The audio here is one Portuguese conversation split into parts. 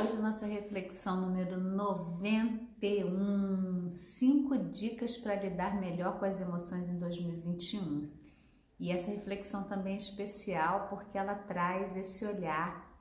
Hoje nossa reflexão número 91, cinco dicas para lidar melhor com as emoções em 2021. E essa reflexão também é especial porque ela traz esse olhar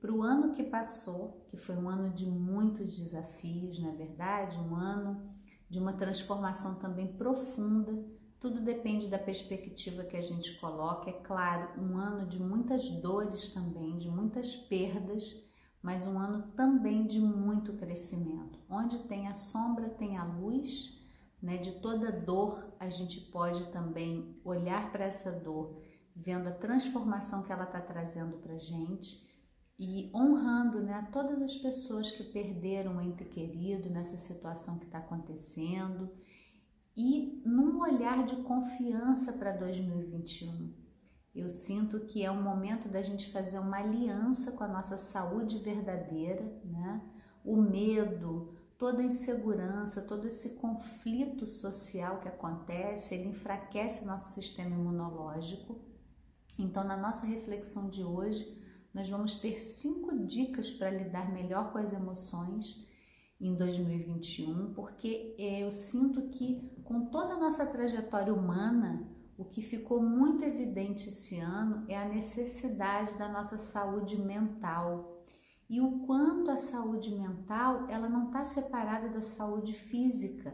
para o ano que passou, que foi um ano de muitos desafios, na verdade, um ano de uma transformação também profunda. Tudo depende da perspectiva que a gente coloca. É claro, um ano de muitas dores também, de muitas perdas mas um ano também de muito crescimento. Onde tem a sombra, tem a luz, né? De toda dor, a gente pode também olhar para essa dor, vendo a transformação que ela está trazendo para gente e honrando, né? Todas as pessoas que perderam um ente querido nessa situação que está acontecendo e num olhar de confiança para 2021 eu sinto que é um momento da gente fazer uma aliança com a nossa saúde verdadeira, né? O medo, toda a insegurança, todo esse conflito social que acontece, ele enfraquece o nosso sistema imunológico. Então, na nossa reflexão de hoje, nós vamos ter cinco dicas para lidar melhor com as emoções em 2021, porque eu sinto que com toda a nossa trajetória humana, o que ficou muito evidente esse ano é a necessidade da nossa saúde mental e o quanto a saúde mental ela não está separada da saúde física,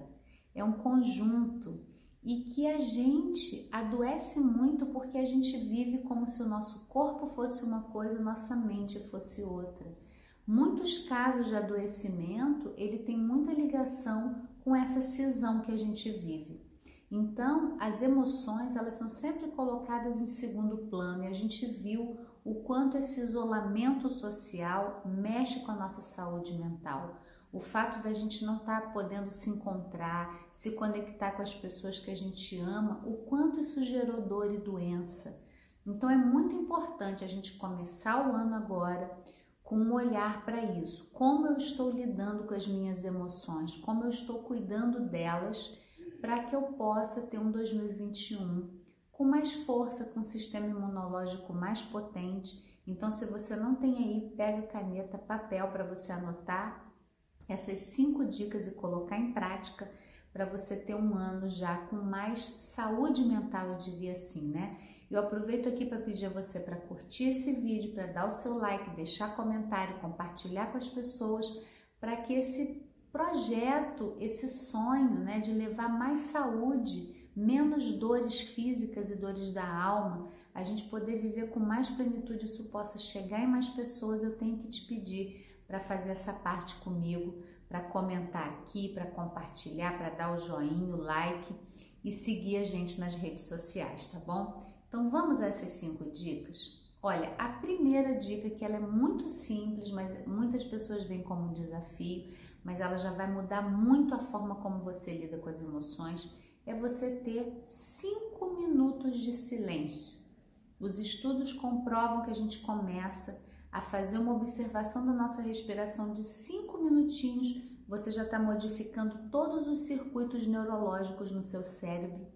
é um conjunto e que a gente adoece muito porque a gente vive como se o nosso corpo fosse uma coisa, nossa mente fosse outra. Muitos casos de adoecimento ele tem muita ligação com essa cisão que a gente vive. Então, as emoções, elas são sempre colocadas em segundo plano e a gente viu o quanto esse isolamento social mexe com a nossa saúde mental. O fato da gente não estar tá podendo se encontrar, se conectar com as pessoas que a gente ama, o quanto isso gerou dor e doença. Então é muito importante a gente começar o ano agora com um olhar para isso. Como eu estou lidando com as minhas emoções, como eu estou cuidando delas para que eu possa ter um 2021 com mais força, com um sistema imunológico mais potente. Então, se você não tem aí, pega caneta, papel para você anotar essas cinco dicas e colocar em prática para você ter um ano já com mais saúde mental, eu diria assim, né? Eu aproveito aqui para pedir a você para curtir esse vídeo, para dar o seu like, deixar comentário, compartilhar com as pessoas, para que esse projeto esse sonho né, de levar mais saúde, menos dores físicas e dores da alma, a gente poder viver com mais plenitude, isso possa chegar em mais pessoas, eu tenho que te pedir para fazer essa parte comigo, para comentar aqui, para compartilhar, para dar o joinha, o like e seguir a gente nas redes sociais, tá bom? Então vamos a essas cinco dicas? Olha, a primeira dica que ela é muito simples, mas muitas pessoas veem como um desafio, mas ela já vai mudar muito a forma como você lida com as emoções, é você ter cinco minutos de silêncio. Os estudos comprovam que a gente começa a fazer uma observação da nossa respiração de cinco minutinhos, você já está modificando todos os circuitos neurológicos no seu cérebro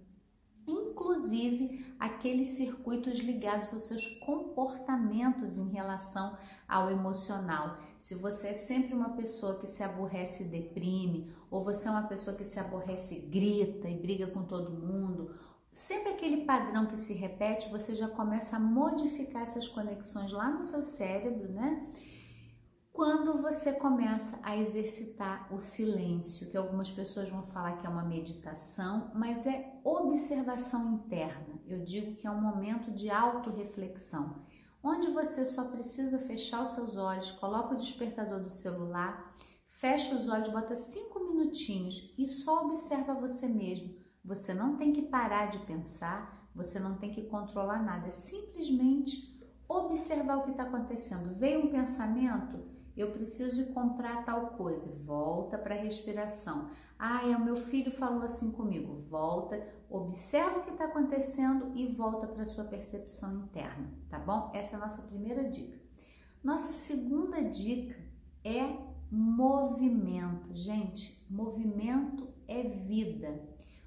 inclusive aqueles circuitos ligados aos seus comportamentos em relação ao emocional. Se você é sempre uma pessoa que se aborrece e deprime, ou você é uma pessoa que se aborrece e grita e briga com todo mundo, sempre aquele padrão que se repete, você já começa a modificar essas conexões lá no seu cérebro, né? Quando você começa a exercitar o silêncio, que algumas pessoas vão falar que é uma meditação, mas é observação interna. Eu digo que é um momento de autorreflexão, onde você só precisa fechar os seus olhos, coloca o despertador do celular, fecha os olhos, bota cinco minutinhos e só observa você mesmo. Você não tem que parar de pensar, você não tem que controlar nada, é simplesmente observar o que está acontecendo. Veio um pensamento? Eu preciso de comprar tal coisa, volta para a respiração. Ah, é o meu filho falou assim comigo, volta, observa o que está acontecendo e volta para a sua percepção interna, tá bom? Essa é a nossa primeira dica. Nossa segunda dica é movimento. Gente, movimento é vida.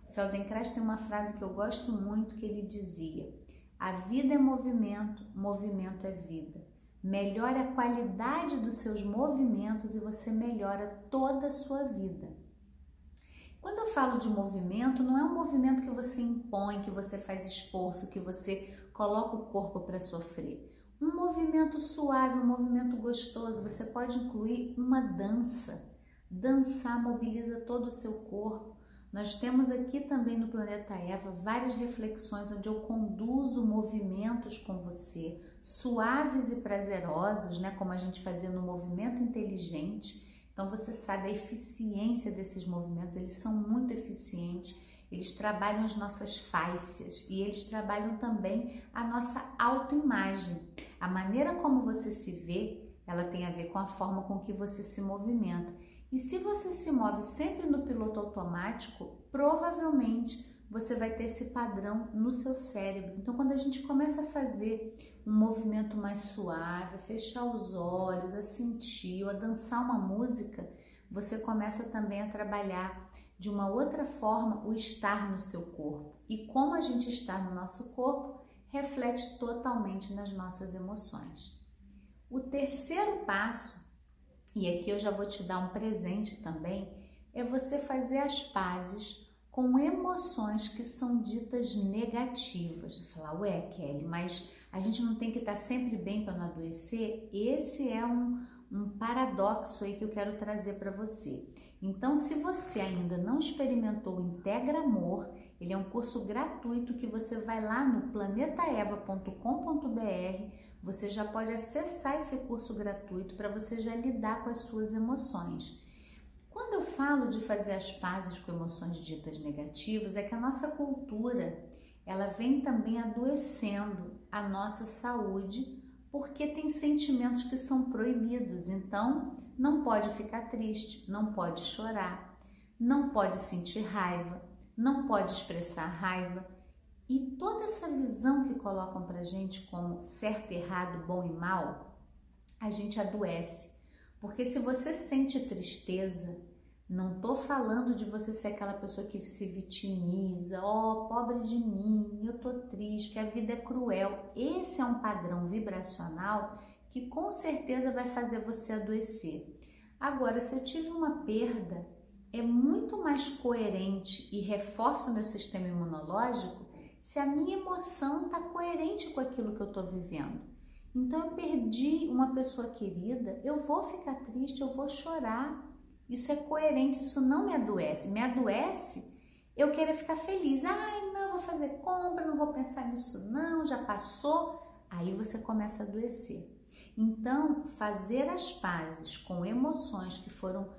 O Feldenkrais tem uma frase que eu gosto muito que ele dizia: a vida é movimento, movimento é vida. Melhora a qualidade dos seus movimentos e você melhora toda a sua vida. Quando eu falo de movimento, não é um movimento que você impõe, que você faz esforço, que você coloca o corpo para sofrer. Um movimento suave, um movimento gostoso, você pode incluir uma dança. Dançar mobiliza todo o seu corpo. Nós temos aqui também no Planeta Eva várias reflexões onde eu conduzo movimentos com você, suaves e prazerosos, né, como a gente fazia no movimento inteligente. Então você sabe a eficiência desses movimentos, eles são muito eficientes eles trabalham as nossas fáscias e eles trabalham também a nossa autoimagem. A maneira como você se vê, ela tem a ver com a forma com que você se movimenta. E se você se move sempre no piloto automático, provavelmente você vai ter esse padrão no seu cérebro. Então, quando a gente começa a fazer um movimento mais suave, a fechar os olhos, a sentir, ou a dançar uma música, você começa também a trabalhar de uma outra forma o estar no seu corpo. E como a gente está no nosso corpo reflete totalmente nas nossas emoções. O terceiro passo, e aqui eu já vou te dar um presente também, é você fazer as pazes com emoções que são ditas negativas. Falar, ué, Kelly, mas a gente não tem que estar sempre bem para não adoecer? Esse é um, um paradoxo aí que eu quero trazer para você. Então, se você ainda não experimentou o Integra Amor, ele é um curso gratuito que você vai lá no planetaeva.com.br, você já pode acessar esse curso gratuito para você já lidar com as suas emoções. Quando eu falo de fazer as pazes com emoções ditas negativas, é que a nossa cultura, ela vem também adoecendo a nossa saúde porque tem sentimentos que são proibidos. Então, não pode ficar triste, não pode chorar, não pode sentir raiva, não pode expressar raiva. E toda essa visão que colocam pra gente como certo, errado, bom e mal, a gente adoece. Porque se você sente tristeza, não tô falando de você ser aquela pessoa que se vitimiza, ó, oh, pobre de mim, eu tô triste, a vida é cruel. Esse é um padrão vibracional que com certeza vai fazer você adoecer. Agora, se eu tive uma perda, é muito mais coerente e reforça o meu sistema imunológico se a minha emoção está coerente com aquilo que eu estou vivendo. Então, eu perdi uma pessoa querida, eu vou ficar triste, eu vou chorar isso é coerente, isso não me adoece. Me adoece eu querer ficar feliz. Ai, não, vou fazer compra, não vou pensar nisso, não, já passou. Aí você começa a adoecer. Então, fazer as pazes com emoções que foram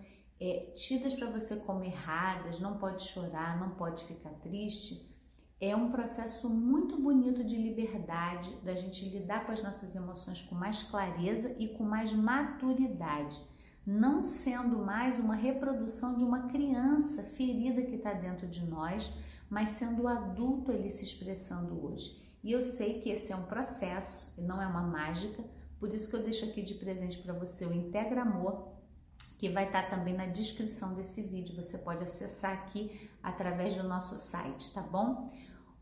é, tidas para você como erradas, não pode chorar, não pode ficar triste, é um processo muito bonito de liberdade, da gente lidar com as nossas emoções com mais clareza e com mais maturidade não sendo mais uma reprodução de uma criança ferida que está dentro de nós, mas sendo o adulto ele se expressando hoje. E eu sei que esse é um processo, não é uma mágica, por isso que eu deixo aqui de presente para você o Integra Amor, que vai estar tá também na descrição desse vídeo. Você pode acessar aqui através do nosso site, tá bom?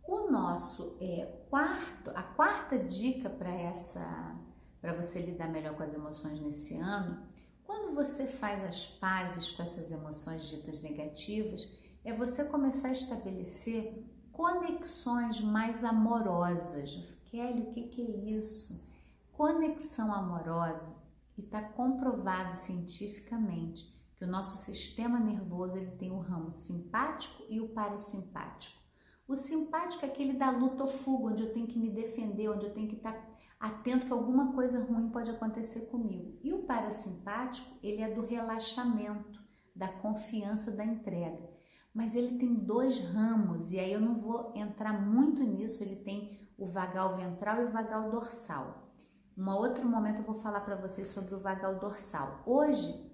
O nosso é, quarto, a quarta dica para essa, para você lidar melhor com as emoções nesse ano quando você faz as pazes com essas emoções ditas negativas, é você começar a estabelecer conexões mais amorosas. Kelly, o que, que é isso? Conexão amorosa, e está comprovado cientificamente que o nosso sistema nervoso ele tem o ramo simpático e o parasimpático. O simpático é aquele da luta ou fuga, onde eu tenho que me defender, onde eu tenho que estar tá atento que alguma coisa ruim pode acontecer comigo. E o parasimpático, ele é do relaxamento, da confiança, da entrega. Mas ele tem dois ramos, e aí eu não vou entrar muito nisso, ele tem o vagal ventral e o vagal dorsal. Um outro momento eu vou falar para vocês sobre o vagal dorsal. Hoje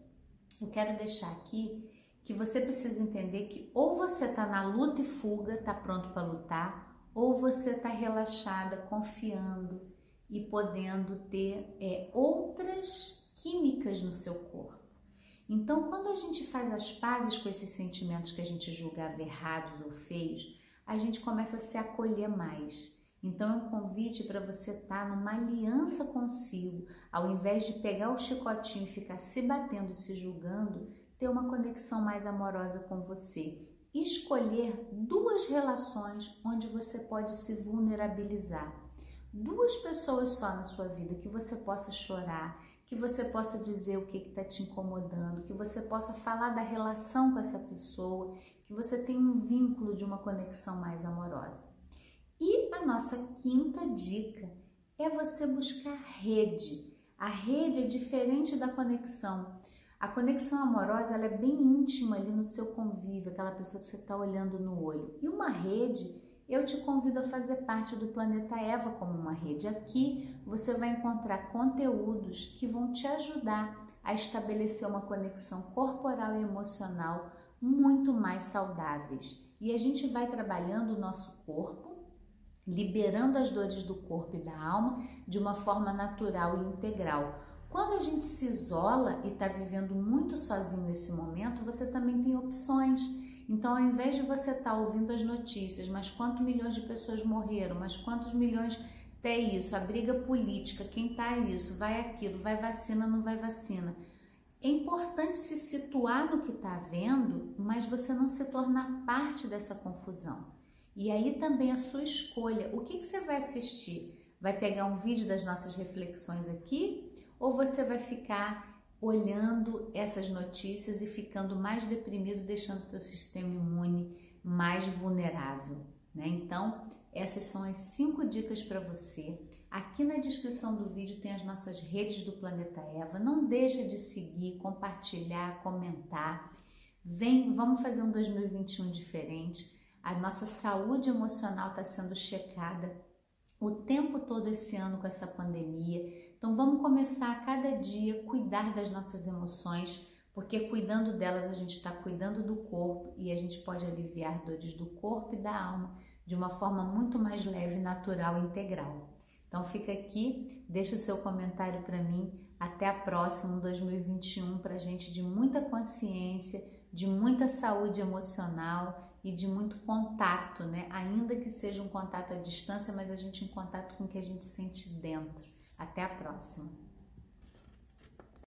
eu quero deixar aqui que você precisa entender que ou você está na luta e fuga, está pronto para lutar, ou você está relaxada, confiando, e podendo ter é, outras químicas no seu corpo. Então, quando a gente faz as pazes com esses sentimentos que a gente julgava errados ou feios, a gente começa a se acolher mais. Então é um convite para você estar tá numa aliança consigo, ao invés de pegar o chicotinho e ficar se batendo, se julgando, ter uma conexão mais amorosa com você. Escolher duas relações onde você pode se vulnerabilizar. Duas pessoas só na sua vida que você possa chorar, que você possa dizer o que está te incomodando, que você possa falar da relação com essa pessoa, que você tenha um vínculo de uma conexão mais amorosa. E a nossa quinta dica é você buscar rede. A rede é diferente da conexão. A conexão amorosa ela é bem íntima ali no seu convívio, aquela pessoa que você está olhando no olho. E uma rede, eu te convido a fazer parte do Planeta Eva como uma rede. Aqui você vai encontrar conteúdos que vão te ajudar a estabelecer uma conexão corporal e emocional muito mais saudáveis. E a gente vai trabalhando o nosso corpo, liberando as dores do corpo e da alma de uma forma natural e integral quando a gente se isola e está vivendo muito sozinho nesse momento, você também tem opções. Então, ao invés de você estar tá ouvindo as notícias, mas quantos milhões de pessoas morreram, mas quantos milhões tem isso, a briga política, quem tá isso, vai aquilo, vai vacina, não vai vacina. É importante se situar no que está vendo, mas você não se tornar parte dessa confusão. E aí também a sua escolha. O que, que você vai assistir? Vai pegar um vídeo das nossas reflexões aqui ou você vai ficar olhando essas notícias e ficando mais deprimido, deixando seu sistema imune mais vulnerável, né? Então, essas são as cinco dicas para você. Aqui na descrição do vídeo tem as nossas redes do Planeta Eva. Não deixa de seguir, compartilhar, comentar. Vem, vamos fazer um 2021 diferente. A nossa saúde emocional está sendo checada o tempo todo esse ano com essa pandemia. Então vamos começar a cada dia cuidar das nossas emoções, porque cuidando delas a gente está cuidando do corpo e a gente pode aliviar dores do corpo e da alma de uma forma muito mais leve, natural e integral. Então fica aqui, deixa o seu comentário para mim. Até a próxima, 2021, para gente de muita consciência, de muita saúde emocional e de muito contato, né? Ainda que seja um contato à distância, mas a gente em contato com o que a gente sente dentro. Até a próxima!